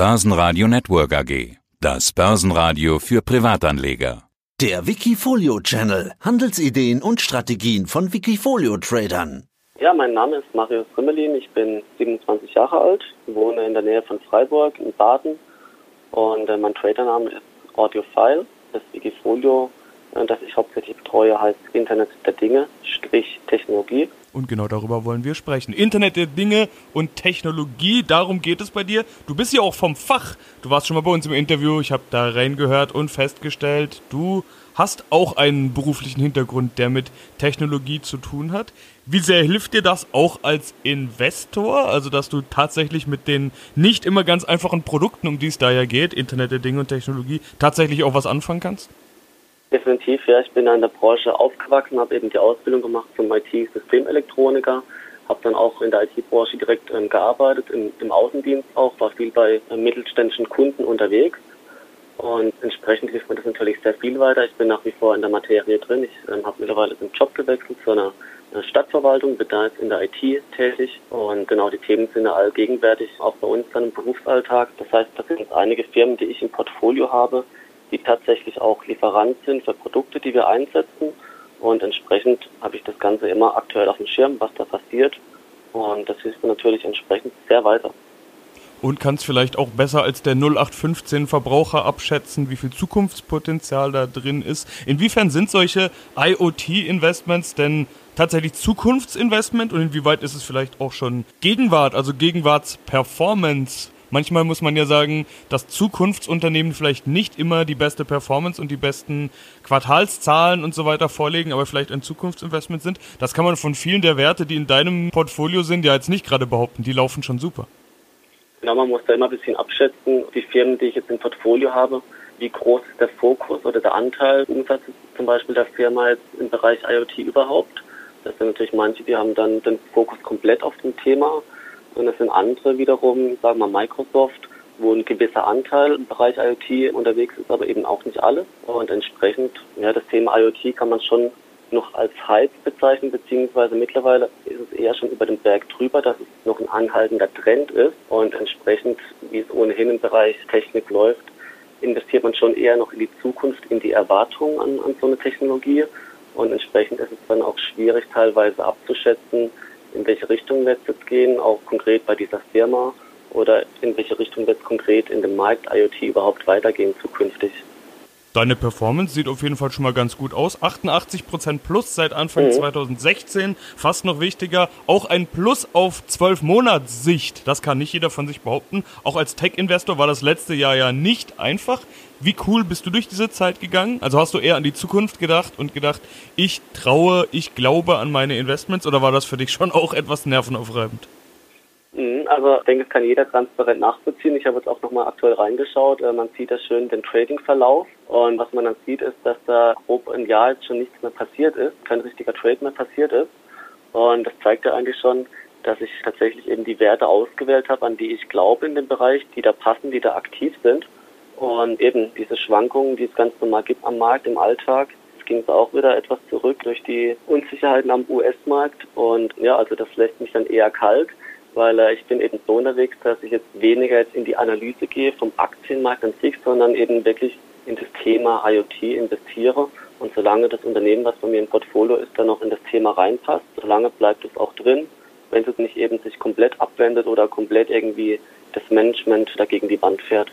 Börsenradio Network AG. Das Börsenradio für Privatanleger. Der Wikifolio Channel. Handelsideen und Strategien von Wikifolio Tradern. Ja, mein Name ist Marius Rimmelin. Ich bin 27 Jahre alt, wohne in der Nähe von Freiburg in Baden und äh, mein Tradername ist Audiophile. Das Wikifolio, äh, das ich hauptsächlich betreue, heißt Internet der Dinge, Strich Technologie. Und genau darüber wollen wir sprechen. Internet der Dinge und Technologie, darum geht es bei dir. Du bist ja auch vom Fach. Du warst schon mal bei uns im Interview, ich habe da reingehört und festgestellt, du hast auch einen beruflichen Hintergrund, der mit Technologie zu tun hat. Wie sehr hilft dir das auch als Investor? Also, dass du tatsächlich mit den nicht immer ganz einfachen Produkten, um die es da ja geht, Internet der Dinge und Technologie, tatsächlich auch was anfangen kannst? Definitiv, ja. Ich bin in der Branche aufgewachsen, habe eben die Ausbildung gemacht zum IT-Systemelektroniker, habe dann auch in der IT-Branche direkt ähm, gearbeitet, im, im, Außendienst auch, war viel bei äh, mittelständischen Kunden unterwegs und entsprechend hilft mir das natürlich sehr viel weiter. Ich bin nach wie vor in der Materie drin. Ich ähm, habe mittlerweile den Job gewechselt zu einer äh, Stadtverwaltung, bin da jetzt in der IT tätig und genau die Themen sind ja allgegenwärtig, auch bei uns dann im Berufsalltag. Das heißt, da sind einige Firmen, die ich im Portfolio habe, die tatsächlich auch Lieferant sind für Produkte, die wir einsetzen. Und entsprechend habe ich das Ganze immer aktuell auf dem Schirm, was da passiert. Und das hilft mir natürlich entsprechend sehr weiter. Und kannst vielleicht auch besser als der 0815 Verbraucher abschätzen, wie viel Zukunftspotenzial da drin ist. Inwiefern sind solche IoT-Investments denn tatsächlich Zukunftsinvestment und inwieweit ist es vielleicht auch schon Gegenwart, also Gegenwartsperformance? Manchmal muss man ja sagen, dass Zukunftsunternehmen vielleicht nicht immer die beste Performance und die besten Quartalszahlen und so weiter vorlegen, aber vielleicht ein Zukunftsinvestment sind. Das kann man von vielen der Werte, die in deinem Portfolio sind, ja jetzt nicht gerade behaupten. Die laufen schon super. Genau, man muss da immer ein bisschen abschätzen, die Firmen, die ich jetzt im Portfolio habe, wie groß ist der Fokus oder der Anteil Umsatz zum Beispiel der Firma jetzt im Bereich IoT überhaupt. Das sind natürlich manche, die haben dann den Fokus komplett auf dem Thema und es sind andere wiederum, sagen wir Microsoft, wo ein gewisser Anteil im Bereich IoT unterwegs ist, aber eben auch nicht alle. Und entsprechend, ja, das Thema IoT kann man schon noch als Hype bezeichnen, beziehungsweise mittlerweile ist es eher schon über den Berg drüber, dass es noch ein anhaltender Trend ist. Und entsprechend, wie es ohnehin im Bereich Technik läuft, investiert man schon eher noch in die Zukunft, in die Erwartungen an, an so eine Technologie. Und entsprechend ist es dann auch schwierig, teilweise abzuschätzen, in welche Richtung wird es jetzt gehen, auch konkret bei dieser Firma oder in welche Richtung wird es konkret in dem Markt IoT überhaupt weitergehen zukünftig. Deine Performance sieht auf jeden Fall schon mal ganz gut aus. 88% plus seit Anfang mhm. 2016. Fast noch wichtiger, auch ein Plus auf 12 Monatssicht. Das kann nicht jeder von sich behaupten. Auch als Tech-Investor war das letzte Jahr ja nicht einfach. Wie cool bist du durch diese Zeit gegangen? Also hast du eher an die Zukunft gedacht und gedacht, ich traue, ich glaube an meine Investments oder war das für dich schon auch etwas nervenaufreibend? Mhm, also ich denke, es kann jeder transparent nachvollziehen. Ich habe jetzt auch nochmal aktuell reingeschaut. Äh, man sieht da schön den Trading-Verlauf. Und was man dann sieht, ist, dass da grob ein Jahr jetzt schon nichts mehr passiert ist, kein richtiger Trade mehr passiert ist. Und das zeigt ja eigentlich schon, dass ich tatsächlich eben die Werte ausgewählt habe, an die ich glaube in dem Bereich, die da passen, die da aktiv sind. Und eben diese Schwankungen, die es ganz normal gibt am Markt, im Alltag, ging es auch wieder etwas zurück durch die Unsicherheiten am US-Markt. Und ja, also das lässt mich dann eher kalt weil äh, ich bin eben so unterwegs, dass ich jetzt weniger jetzt in die Analyse gehe vom Aktienmarkt an sich, sondern eben wirklich in das Thema IoT investiere. Und solange das Unternehmen, was bei mir im Portfolio ist, dann noch in das Thema reinpasst, solange bleibt es auch drin. Wenn es nicht eben sich komplett abwendet oder komplett irgendwie das Management dagegen die Wand fährt.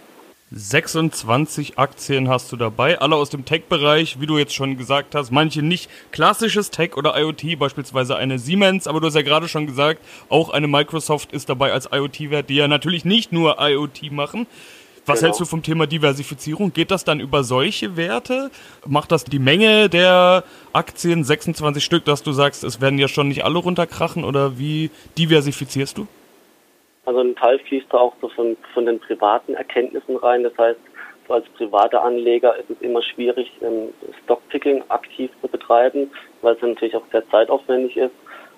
26 Aktien hast du dabei, alle aus dem Tech-Bereich, wie du jetzt schon gesagt hast. Manche nicht klassisches Tech oder IoT, beispielsweise eine Siemens, aber du hast ja gerade schon gesagt, auch eine Microsoft ist dabei als IoT-Wert, die ja natürlich nicht nur IoT machen. Was genau. hältst du vom Thema Diversifizierung? Geht das dann über solche Werte? Macht das die Menge der Aktien, 26 Stück, dass du sagst, es werden ja schon nicht alle runterkrachen oder wie diversifizierst du? Also ein Teil fließt da auch so von, von den privaten Erkenntnissen rein. Das heißt, so als privater Anleger ist es immer schwierig, ähm, Stockpicking aktiv zu betreiben, weil es natürlich auch sehr zeitaufwendig ist.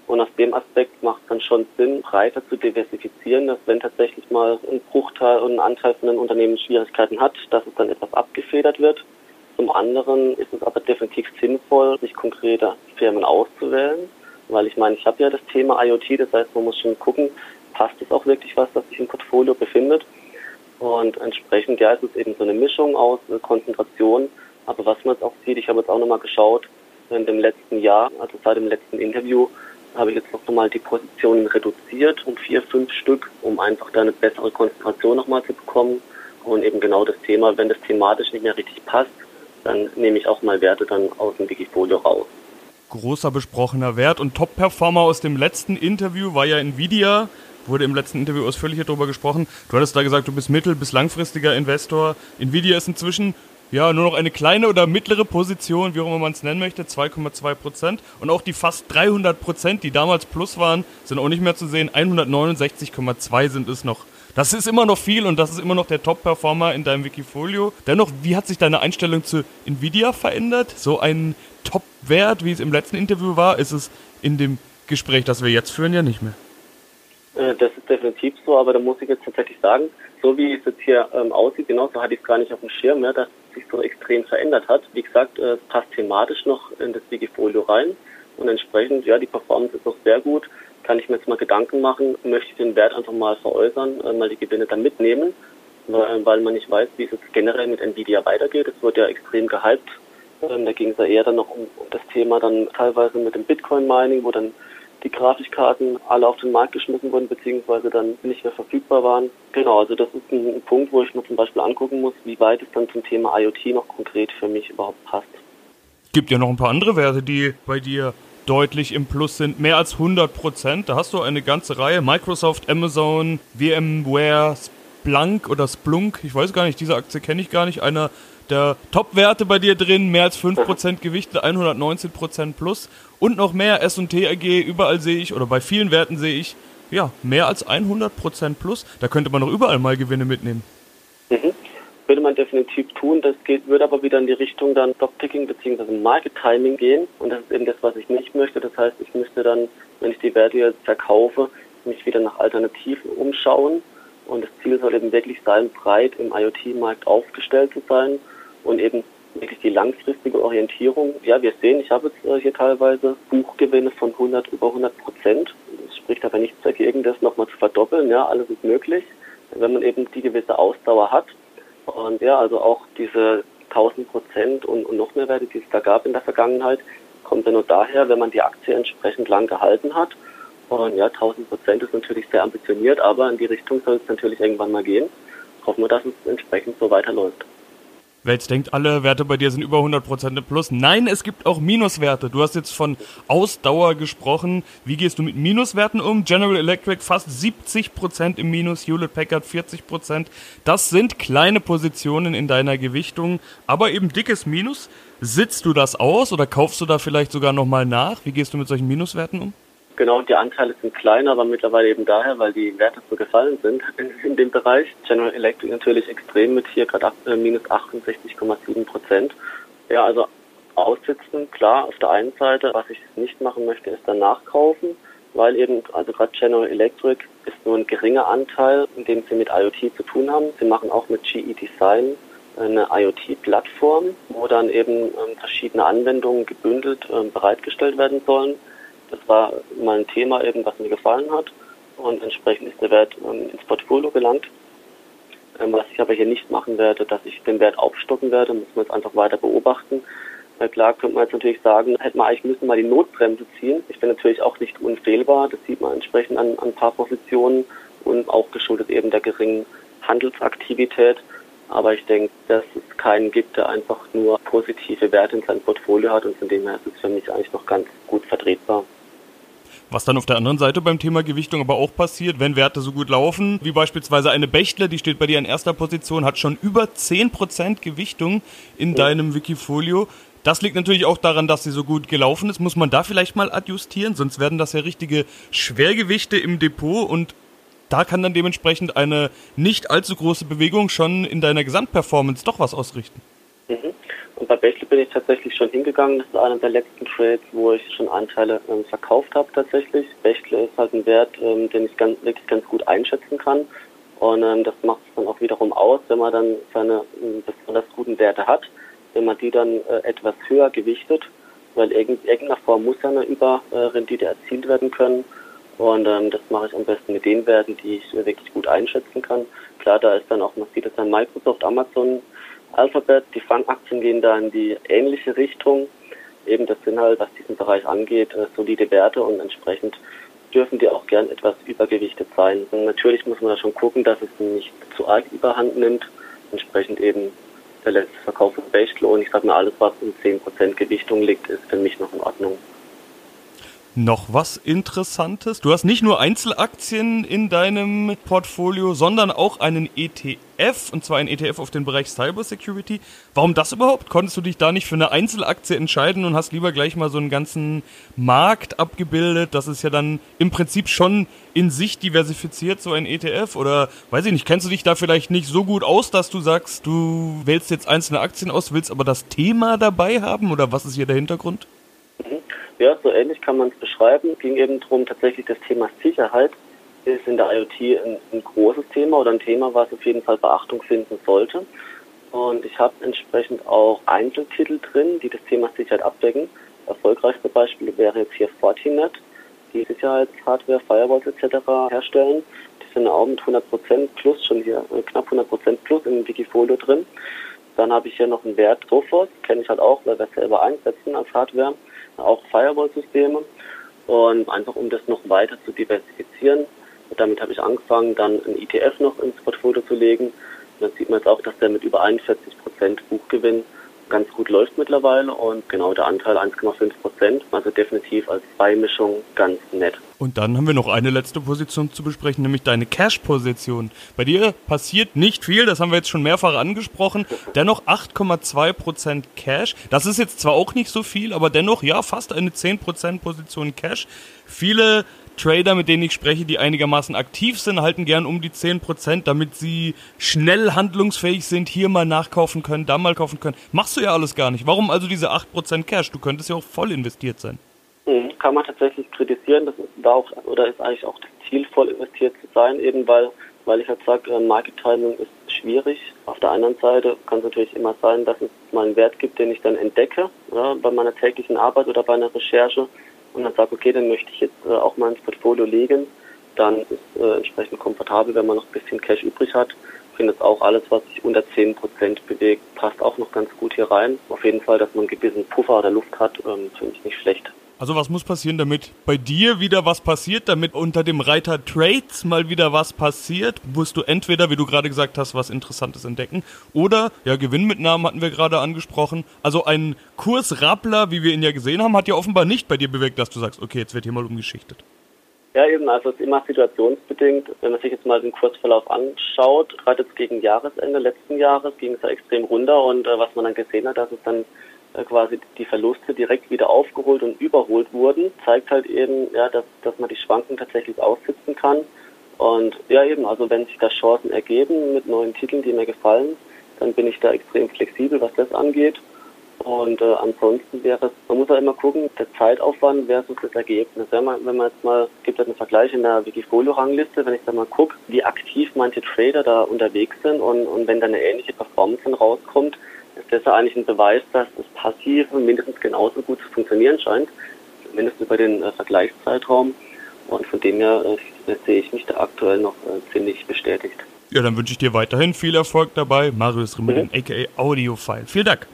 Und aus dem Aspekt macht es dann schon Sinn, breiter zu diversifizieren, dass wenn tatsächlich mal ein Bruchteil und ein Anteil von den Unternehmen Schwierigkeiten hat, dass es dann etwas abgefedert wird. Zum anderen ist es aber definitiv sinnvoll, sich konkrete Firmen auszuwählen, weil ich meine, ich habe ja das Thema IoT, das heißt, man muss schon gucken, passt es auch wirklich was, das sich im Portfolio befindet. Und entsprechend, ja, es ist eben so eine Mischung aus äh, Konzentration. Aber was man jetzt auch sieht, ich habe jetzt auch nochmal geschaut, in dem letzten Jahr, also seit dem letzten Interview, habe ich jetzt noch mal die Positionen reduziert um vier, fünf Stück, um einfach da eine bessere Konzentration nochmal zu bekommen. Und eben genau das Thema, wenn das thematisch nicht mehr richtig passt, dann nehme ich auch mal Werte dann aus dem Wikifolio raus. Großer besprochener Wert und Top-Performer aus dem letzten Interview war ja Nvidia wurde im letzten Interview ausführlicher darüber gesprochen. Du hattest da gesagt, du bist mittel- bis langfristiger Investor. Nvidia ist inzwischen ja, nur noch eine kleine oder mittlere Position, wie auch immer man es nennen möchte, 2,2 Prozent. Und auch die fast 300 Prozent, die damals plus waren, sind auch nicht mehr zu sehen. 169,2 sind es noch. Das ist immer noch viel und das ist immer noch der Top-Performer in deinem Wikifolio. Dennoch, wie hat sich deine Einstellung zu Nvidia verändert? So ein Top-Wert, wie es im letzten Interview war, ist es in dem Gespräch, das wir jetzt führen, ja nicht mehr. Äh, das ist definitiv so, aber da muss ich jetzt tatsächlich sagen, so wie es jetzt hier ähm, aussieht, genauso hatte ich es gar nicht auf dem Schirm, ja, dass es sich so extrem verändert hat. Wie gesagt, äh, es passt thematisch noch in das Wikifolio rein und entsprechend, ja, die Performance ist noch sehr gut. Kann ich mir jetzt mal Gedanken machen, möchte ich den Wert einfach mal veräußern, äh, mal die Gewinne dann mitnehmen, weil, weil man nicht weiß, wie es jetzt generell mit Nvidia weitergeht. Es wird ja extrem gehypt. Ähm, da ging es ja eher dann noch um, um das Thema dann teilweise mit dem Bitcoin-Mining, wo dann die Grafikkarten alle auf den Markt geschmissen wurden, beziehungsweise dann nicht mehr verfügbar waren. Genau, also das ist ein Punkt, wo ich mir zum Beispiel angucken muss, wie weit es dann zum Thema IoT noch konkret für mich überhaupt passt. Gibt ja noch ein paar andere Werte, die bei dir deutlich im Plus sind, mehr als 100 Prozent. Da hast du eine ganze Reihe. Microsoft, Amazon, VMware, Splunk oder Splunk, ich weiß gar nicht, diese Aktie kenne ich gar nicht. Einer der Top-Werte bei dir drin, mehr als 5% Gewichte, 119% plus und noch mehr S&T AG, überall sehe ich, oder bei vielen Werten sehe ich, ja, mehr als 100% plus. Da könnte man doch überall mal Gewinne mitnehmen. Mhm. Würde man definitiv tun. Das geht, würde aber wieder in die Richtung dann Stockpicking bzw. Market Timing gehen. Und das ist eben das, was ich nicht möchte. Das heißt, ich müsste dann, wenn ich die Werte jetzt verkaufe, mich wieder nach Alternativen umschauen. Und das Ziel soll eben wirklich sein, breit im IoT-Markt aufgestellt zu sein und eben wirklich die langfristige Orientierung. Ja, wir sehen, ich habe jetzt äh, hier teilweise Buchgewinne von 100, über 100 Prozent. Es spricht aber nichts dagegen, das nochmal zu verdoppeln. Ja, alles ist möglich, wenn man eben die gewisse Ausdauer hat. Und ja, also auch diese 1000 Prozent und, und noch mehr Werte, die es da gab in der Vergangenheit, kommt ja nur daher, wenn man die Aktie entsprechend lang gehalten hat. Und ja, 1000 Prozent ist natürlich sehr ambitioniert, aber in die Richtung soll es natürlich irgendwann mal gehen. Hoffen wir, dass es entsprechend so weiterläuft. Welt denkt, alle Werte bei dir sind über 100% im Plus. Nein, es gibt auch Minuswerte. Du hast jetzt von Ausdauer gesprochen. Wie gehst du mit Minuswerten um? General Electric fast 70% im Minus, Hewlett Packard 40%. Das sind kleine Positionen in deiner Gewichtung, aber eben dickes Minus. Sitzt du das aus oder kaufst du da vielleicht sogar nochmal nach? Wie gehst du mit solchen Minuswerten um? Genau, die Anteile sind kleiner, aber mittlerweile eben daher, weil die Werte so gefallen sind in, dem Bereich. General Electric natürlich extrem mit hier gerade äh, minus 68,7 Prozent. Ja, also aussitzen, klar, auf der einen Seite, was ich nicht machen möchte, ist dann nachkaufen, weil eben, also gerade General Electric ist nur ein geringer Anteil, in dem sie mit IoT zu tun haben. Sie machen auch mit GE Design eine IoT-Plattform, wo dann eben ähm, verschiedene Anwendungen gebündelt ähm, bereitgestellt werden sollen. Das war mal ein Thema eben, was mir gefallen hat und entsprechend ist der Wert ähm, ins Portfolio gelangt. Ähm, was ich aber hier nicht machen werde, dass ich den Wert aufstocken werde, muss man jetzt einfach weiter beobachten. Weil klar könnte man jetzt natürlich sagen, hätte man eigentlich müssen mal die Notbremse ziehen. Ich bin natürlich auch nicht unfehlbar, das sieht man entsprechend an, an ein paar Positionen und auch geschuldet eben der geringen Handelsaktivität. Aber ich denke, dass es keinen gibt, der einfach nur positive Werte in seinem Portfolio hat und von dem her ist es für mich eigentlich noch ganz gut vertretbar. Was dann auf der anderen Seite beim Thema Gewichtung aber auch passiert, wenn Werte so gut laufen, wie beispielsweise eine Bechtle, die steht bei dir in erster Position, hat schon über 10% Gewichtung in ja. deinem Wikifolio. Das liegt natürlich auch daran, dass sie so gut gelaufen ist. Muss man da vielleicht mal adjustieren, sonst werden das ja richtige Schwergewichte im Depot und da kann dann dementsprechend eine nicht allzu große Bewegung schon in deiner Gesamtperformance doch was ausrichten. Und bei Bechtle bin ich tatsächlich schon hingegangen. Das ist einer der letzten Trades, wo ich schon Anteile ähm, verkauft habe tatsächlich. Bechtle ist halt ein Wert, ähm, den ich ganz, wirklich ganz gut einschätzen kann. Und ähm, das macht es dann auch wiederum aus, wenn man dann seine ähm, besonders guten Werte hat, wenn man die dann äh, etwas höher gewichtet, weil in irgendeiner Form muss ja eine Überrendite erzielt werden können. Und ähm, das mache ich am besten mit den Werten, die ich wirklich gut einschätzen kann. Klar, da ist dann auch, man sieht es an Microsoft, Amazon, Alphabet, die Fangaktien gehen da in die ähnliche Richtung. Eben, das sind halt, was diesen Bereich angeht, äh, solide Werte und entsprechend dürfen die auch gern etwas übergewichtet sein. Und natürlich muss man da schon gucken, dass es nicht zu arg überhand nimmt. Entsprechend eben der letzte Verkauf von Bechtle ich sag mal, alles, was in 10% Gewichtung liegt, ist für mich noch in Ordnung. Noch was Interessantes? Du hast nicht nur Einzelaktien in deinem Portfolio, sondern auch einen ETF, und zwar einen ETF auf den Bereich Cybersecurity. Warum das überhaupt? Konntest du dich da nicht für eine Einzelaktie entscheiden und hast lieber gleich mal so einen ganzen Markt abgebildet? Das ist ja dann im Prinzip schon in sich diversifiziert, so ein ETF. Oder weiß ich nicht, kennst du dich da vielleicht nicht so gut aus, dass du sagst, du wählst jetzt einzelne Aktien aus, willst aber das Thema dabei haben? Oder was ist hier der Hintergrund? Ja, so ähnlich kann man es beschreiben. Es ging eben darum, tatsächlich das Thema Sicherheit ist in der IoT ein, ein, großes Thema oder ein Thema, was auf jeden Fall Beachtung finden sollte. Und ich habe entsprechend auch Einzeltitel drin, die das Thema Sicherheit abdecken. Erfolgreichste Beispiel wäre jetzt hier Fortinet, die Sicherheitshardware, Firewalls etc. herstellen. Die sind auch mit 100% plus, schon hier äh, knapp 100% plus im Wikifolio drin. Dann habe ich hier noch einen Wert Sophos, kenne ich halt auch, weil wir es selber einsetzen als Hardware auch Firewall-Systeme. Und einfach um das noch weiter zu diversifizieren, damit habe ich angefangen, dann ein ETF noch ins Portfolio zu legen. Und dann sieht man jetzt auch, dass der mit über 41 Prozent Buchgewinn ganz gut läuft mittlerweile und genau der Anteil 1,5 Prozent, also definitiv als Beimischung ganz nett. Und dann haben wir noch eine letzte Position zu besprechen, nämlich deine Cash-Position. Bei dir passiert nicht viel, das haben wir jetzt schon mehrfach angesprochen. Dennoch 8,2 Prozent Cash. Das ist jetzt zwar auch nicht so viel, aber dennoch ja fast eine 10% Position Cash. Viele Trader, mit denen ich spreche, die einigermaßen aktiv sind, halten gern um die 10%, damit sie schnell handlungsfähig sind, hier mal nachkaufen können, da mal kaufen können. Machst du ja alles gar nicht. Warum also diese 8% Cash? Du könntest ja auch voll investiert sein. Mhm, kann man tatsächlich kritisieren. Das ist auch, oder ist eigentlich auch das Ziel, voll investiert zu sein, eben weil, weil ich halt sage, äh, Market Timing ist schwierig. Auf der anderen Seite kann es natürlich immer sein, dass es mal einen Wert gibt, den ich dann entdecke, ja, bei meiner täglichen Arbeit oder bei einer Recherche und dann sage, okay, dann möchte ich jetzt äh, auch mal ins Portfolio legen, dann ist äh, entsprechend komfortabel, wenn man noch ein bisschen Cash übrig hat. Ich finde jetzt auch alles, was sich unter 10% bewegt, passt auch noch ganz gut hier rein. Auf jeden Fall, dass man einen gewissen Puffer oder Luft hat, ähm, finde ich nicht schlecht. Also was muss passieren, damit bei dir wieder was passiert, damit unter dem Reiter Trades mal wieder was passiert? Musst du entweder, wie du gerade gesagt hast, was Interessantes entdecken oder, ja, Gewinnmitnahmen hatten wir gerade angesprochen. Also ein Kursrappler, wie wir ihn ja gesehen haben, hat ja offenbar nicht bei dir bewirkt, dass du sagst, okay, jetzt wird hier mal umgeschichtet. Ja, eben, also es ist immer situationsbedingt. Wenn man sich jetzt mal den Kursverlauf anschaut, gerade jetzt gegen Jahresende letzten Jahres ging es ja extrem runter und äh, was man dann gesehen hat, dass es dann quasi die Verluste direkt wieder aufgeholt und überholt wurden, zeigt halt eben, ja, dass, dass man die Schwanken tatsächlich aussitzen kann. Und ja, eben, also wenn sich da Chancen ergeben mit neuen Titeln, die mir gefallen, dann bin ich da extrem flexibel, was das angeht. Und äh, ansonsten wäre es, man muss ja immer gucken, der Zeitaufwand versus das Ergebnis. Wenn man, wenn man jetzt mal, es gibt halt einen Vergleich in der Wikifolio-Rangliste, wenn ich da mal gucke, wie aktiv manche Trader da unterwegs sind und, und wenn da eine ähnliche Performance rauskommt, ist das ja eigentlich ein Beweis, dass das Passive mindestens genauso gut zu funktionieren scheint, zumindest über den äh, Vergleichszeitraum. Und von dem her äh, sehe ich mich da aktuell noch äh, ziemlich bestätigt. Ja, dann wünsche ich dir weiterhin viel Erfolg dabei. Marius Rimmelin, mhm. aka Audiofile. Vielen Dank.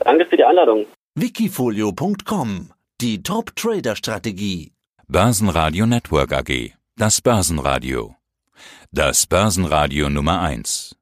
Danke für die Einladung. Wikifolio.com Die Top-Trader-Strategie. Börsenradio Network AG. Das Börsenradio. Das Börsenradio Nummer 1.